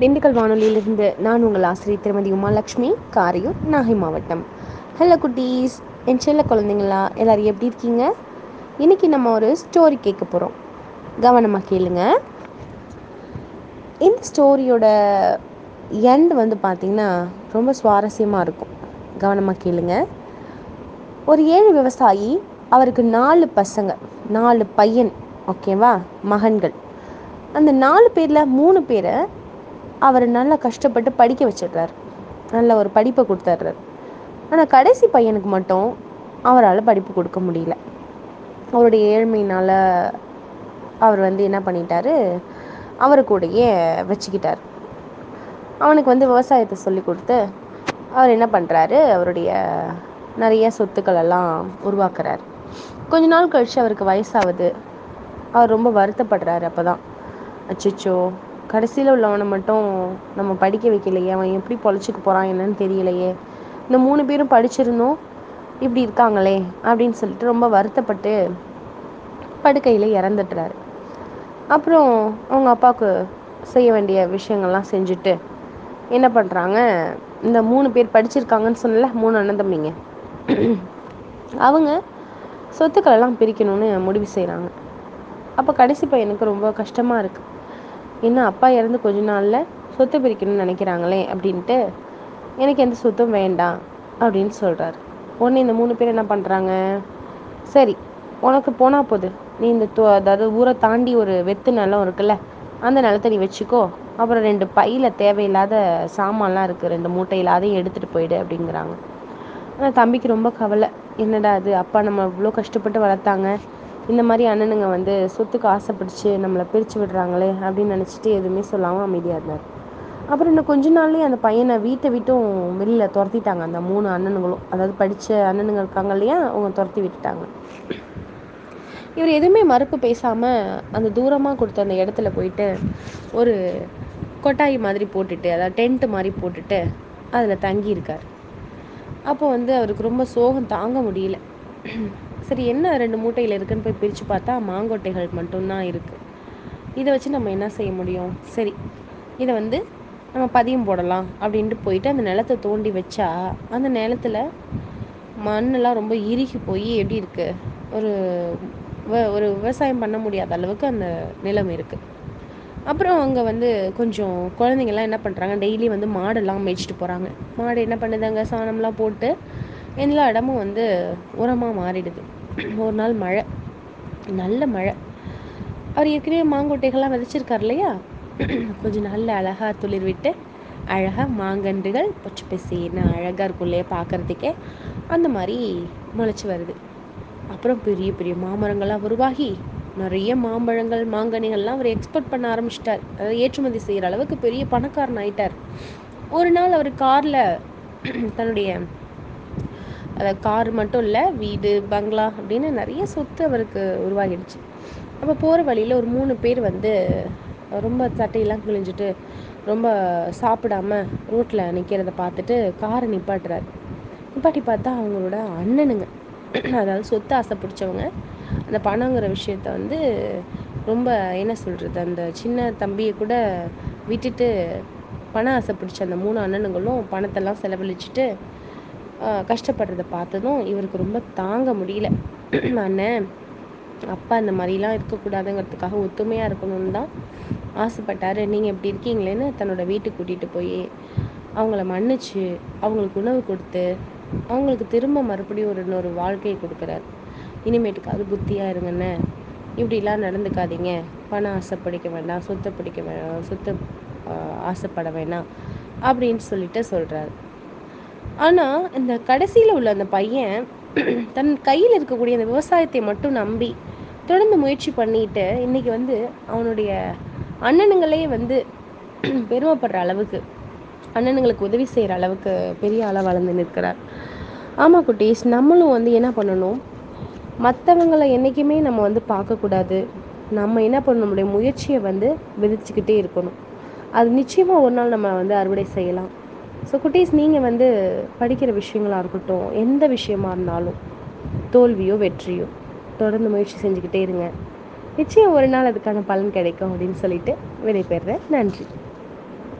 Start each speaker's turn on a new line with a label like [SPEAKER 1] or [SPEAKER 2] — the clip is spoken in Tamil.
[SPEAKER 1] திண்டுக்கல் வானொலியிலிருந்து நான் உங்கள் ஆசிரியர் திருமதி உமாலக்ஷ்மி காரையூர் நாகை மாவட்டம். ஹலோ குட்டீஸ் என் செல்ல குழந்தைங்களா எல்லோரும் எப்படி இருக்கீங்க? இன்னைக்கு நம்ம ஒரு ஸ்டோரி கேட்க போகிறோம் கவனமாக கேளுங்க. இந்த ஸ்டோரியோட எண்ட் வந்து பார்த்திங்கன்னா ரொம்ப சுவாரஸ்யமாக இருக்கும். கவனமாக கேளுங்க. ஒரு ஏழு விவசாயி அவருக்கு நாலு பசங்க நாலு பையன் ஓகேவா மகன்கள். அந்த நாலு பேரில் மூணு பேரை அவர் நல்லா கஷ்டப்பட்டு படிக்க வச்சிடுறாரு. நல்ல ஒரு படிப்பை கொடுத்துட்றாரு. ஆனால் கடைசி பையனுக்கு மட்டும் அவரால் படிப்பு கொடுக்க முடியல. அவருடைய ஏழ்மையினால் அவர் வந்து என்ன பண்ணிட்டாரு? அவரு கூடயே வச்சுக்கிட்டார். அவனுக்கு வந்து விவசாயத்தை சொல்லி கொடுத்து அவர் என்ன பண்ணுறாரு அவருடைய நிறைய சொத்துக்கள் எல்லாம் உருவாக்குறாரு. கொஞ்ச நாள் கழித்து அவருக்கு வயசாகுது. அவர் ரொம்ப வருத்தப்படுறாரு அப்போ தான் அச்சோ கடைசியில் உள்ளவனை மட்டும் நம்ம படிக்க வைக்கலையே அவன் எப்படி பொழைச்சிக்க போகிறான் என்னன்னு தெரியலையே. இந்த மூணு பேரும் படிச்சிருந்தோம் இப்படி இருக்காங்களே அப்படின்னு சொல்லிட்டு ரொம்ப வருத்தப்பட்டு படுக்கையில் இறந்துட்டுறாரு அப்புறம் அவங்க அப்பாவுக்கு செய்ய வேண்டிய விஷயங்கள்லாம் செஞ்சுட்டு என்ன பண்ணுறாங்க இந்த மூணு பேர் படிச்சிருக்காங்கன்னு சொன்னல மூணு அண்ணன் தம்பிங்க. அவங்க சொத்துக்களெல்லாம் பிரிக்கணும்னு முடிவு செய்கிறாங்க அப்போ கடைசி பையனுக்கு ரொம்ப கஷ்டமாக இருக்குது என்ன அப்பா இறந்து கொஞ்ச நாளில் சொத்து பிரிக்கணும்னு நினைக்கிறாங்களே அப்படின்ட்டு எனக்கு எந்த சொத்தும் வேண்டாம் அப்படின்னு சொல்கிறாரு உடனே இந்த மூணு பேர் என்ன பண்ணுறாங்க சரி உனக்கு போனால் போகுது நீ இந்த தோ அதாவது ஊரை தாண்டி ஒரு வெத்து நிலம் இருக்குல்ல அந்த நிலத்தை நீ வச்சுக்கோ. அப்புறம் ரெண்டு பையில் தேவையில்லாத சாமான்லாம் இருக்குது ரெண்டு மூட்டையில் அதையும் எடுத்துகிட்டு போயிடு அப்படிங்கிறாங்க. ஆனால் தம்பிக்கு ரொம்ப கவலை. என்னடா அது அப்பா நம்ம இவ்வளோ கஷ்டப்பட்டு வளர்த்தாங்க. இந்த மாதிரி அண்ணனுங்க வந்து சொத்துக்கு ஆசைப்பிடிச்சு நம்மளை பிரித்து விடுறாங்களே அப்படின்னு நினச்சிட்டு எதுவுமே சொல்லாமல் அமைதியாக இருந்தார். அப்புறம் இன்னும் கொஞ்ச நாள்லேயே அந்த பையனை வீட்டை விட்டும் வெளியில் துரத்திட்டாங்க அந்த மூணு அண்ணனுங்களும். அதாவது படித்த அண்ணனுங்க இருக்காங்க இல்லையா அவங்க துரத்தி விட்டுட்டாங்க. இவர் எதுவுமே மறுப்பு பேசாமல் அந்த தூரமாக கொடுத்த அந்த இடத்துல போயிட்டு ஒரு கொட்டாய் மாதிரி போட்டுட்டு அதாவது டென்ட் மாதிரி போட்டுட்டு அதில் தங்கியிருக்கார். அப்போ வந்து அவருக்கு ரொம்ப சோகம் தாங்க முடியல. சரி என்ன ரெண்டு மூட்டையில் இருக்குன்னு போய் பிரித்து பார்த்தா மாங்கொட்டைகள் மட்டும்தான் இருக்குது இதை வச்சு நம்ம என்ன செய்ய முடியும்? சரி இதை வந்து நம்ம பதியம் போடலாம் அப்படின்ட்டு போயிட்டு அந்த நிலத்தை தோண்டி வச்சா அந்த நிலத்துல மண்ணெல்லாம் ரொம்ப இறுகி போய் எப்படி இருக்குது ஒரு ஒரு விவசாயம் பண்ண முடியாத அளவுக்கு அந்த நிலம் இருக்குது அப்புறம் அங்கே வந்து கொஞ்சம் குழந்தைங்கள்லாம் என்ன பண்ணுறாங்க டெய்லி வந்து மாடெல்லாம் மேய்ச்சிட்டு போகிறாங்க மாடு என்ன பண்ணுது அங்கே சாணம்லாம் போட்டு எல்லா இடமும் வந்து உரமாக மாறிடுது. ஒரு நாள் மழை நல்ல மழை. அவர் ஏற்கனவே மாங்கொட்டைகள்லாம் விதைச்சிருக்கார் இல்லையா? கொஞ்ச நாளில் அழகாக துளிர் விட்டு அழகாக மாங்கன்றுகள் பச்சை பசேன்னு அழகாக இருக்கும் இல்லையா பார்க்குறதுக்கே அந்த மாதிரி முளைச்சி வருது. அப்புறம் பெரிய பெரிய மாமரங்கள்லாம் உருவாகி நிறைய மாம்பழங்கள் மாங்கனிகள்லாம் அவர் எக்ஸ்போர்ட் பண்ண ஆரம்பிச்சிட்டார். அதாவது ஏற்றுமதி செய்கிற அளவுக்கு பெரிய பணக்காரன் ஆயிட்டார். ஒரு நாள் அவர் காரில் தன்னுடைய அதாவது கார் மட்டும் இல்லை வீடு பங்களா அப்படின்னு நிறைய சொத்து அவருக்கு உருவாகிடுச்சு. அப்போ போகிற வழியில் ஒரு மூணு பேர் வந்து ரொம்ப சட்டையெல்லாம் கிழிஞ்சிட்டு ரொம்ப சாப்பிடாம ரோட்டில் நிற்கிறத பார்த்துட்டு காரை நிப்பாட்டுறாரு. நிப்பாட்டி பார்த்தா அவங்களோட அண்ணனுங்க. அதாவது சொத்து ஆசை பிடிச்சவங்க. அந்த பணங்கிற விஷயத்த வந்து ரொம்ப என்ன சொல்கிறது அந்த சின்ன தம்பியை கூட விட்டுட்டு பண ஆசை பிடிச்ச அந்த மூணு அண்ணனுங்களும் பணத்தெல்லாம் செலவழிச்சிட்டு கஷ்டப்படுறத பார்த்ததும் இவருக்கு ரொம்ப தாங்க முடியல. அண்ணன் அப்பா இந்த மாதிரிலாம் இருக்கக்கூடாதுங்கிறதுக்காக ஒத்துமையாக இருக்கணும்னு தான் ஆசைப்பட்டார். நீங்கள் எப்படி இருக்கீங்களேன்னு தன்னோட வீட்டுக்கு கூட்டிகிட்டு போய் அவங்கள மன்னிச்சு அவங்களுக்கு உணவு கொடுத்து அவங்களுக்கு திரும்ப மறுபடியும் ஒரு இன்னொரு வாழ்க்கையை கொடுக்குறாரு. இனிமேட்டுக்காவது புத்தியாக இருங்கண்ணே. இப்படிலாம் நடந்துக்காதீங்க. பணம் ஆசைப்படிக்க வேண்டாம் சொத்தை பிடிக்க வேணாம் சொத்தை ஆசைப்பட வேணாம் அப்படின்னு சொல்லிட்டு சொல்கிறாரு ஆனால் இந்த கடைசியில் உள்ள அந்த பையன் தன் கையில் இருக்கக்கூடிய அந்த விவசாயத்தை மட்டும் நம்பி தொடர்ந்து முயற்சி பண்ணிட்டு இன்னைக்கு வந்து அவனுடைய அண்ணனுங்களே வந்து பெருமைப்படுற அளவுக்கு அண்ணனுங்களுக்கு உதவி செய்கிற அளவுக்கு பெரிய ஆளாக வளர்ந்து நிற்கிறார். ஆமாம் குட்டீஸ் நம்மளும் வந்து என்ன பண்ணணும்? மற்றவங்களை என்றைக்குமே நம்ம வந்து பார்க்கக்கூடாது நம்ம என்ன பண்ண முடியும் முயற்சியை வந்து விதிச்சுக்கிட்டே இருக்கணும். அது நிச்சயமாக ஒரு நாள் நம்ம வந்து அறுவடை செய்யலாம். ஸோ குட்டீஸ் நீங்கள் வந்து படிக்கிற விஷயங்களாக இருக்கட்டும் எந்த விஷயமா இருந்தாலும் தோல்வியோ வெற்றியோ தொடர்ந்து முயற்சி செஞ்சுக்கிட்டே இருங்க. நிச்சயம் ஒரு நாள் அதுக்கான பலன் கிடைக்கும் அப்படின்னு சொல்லிட்டு விடைபெறுறேன். நன்றி.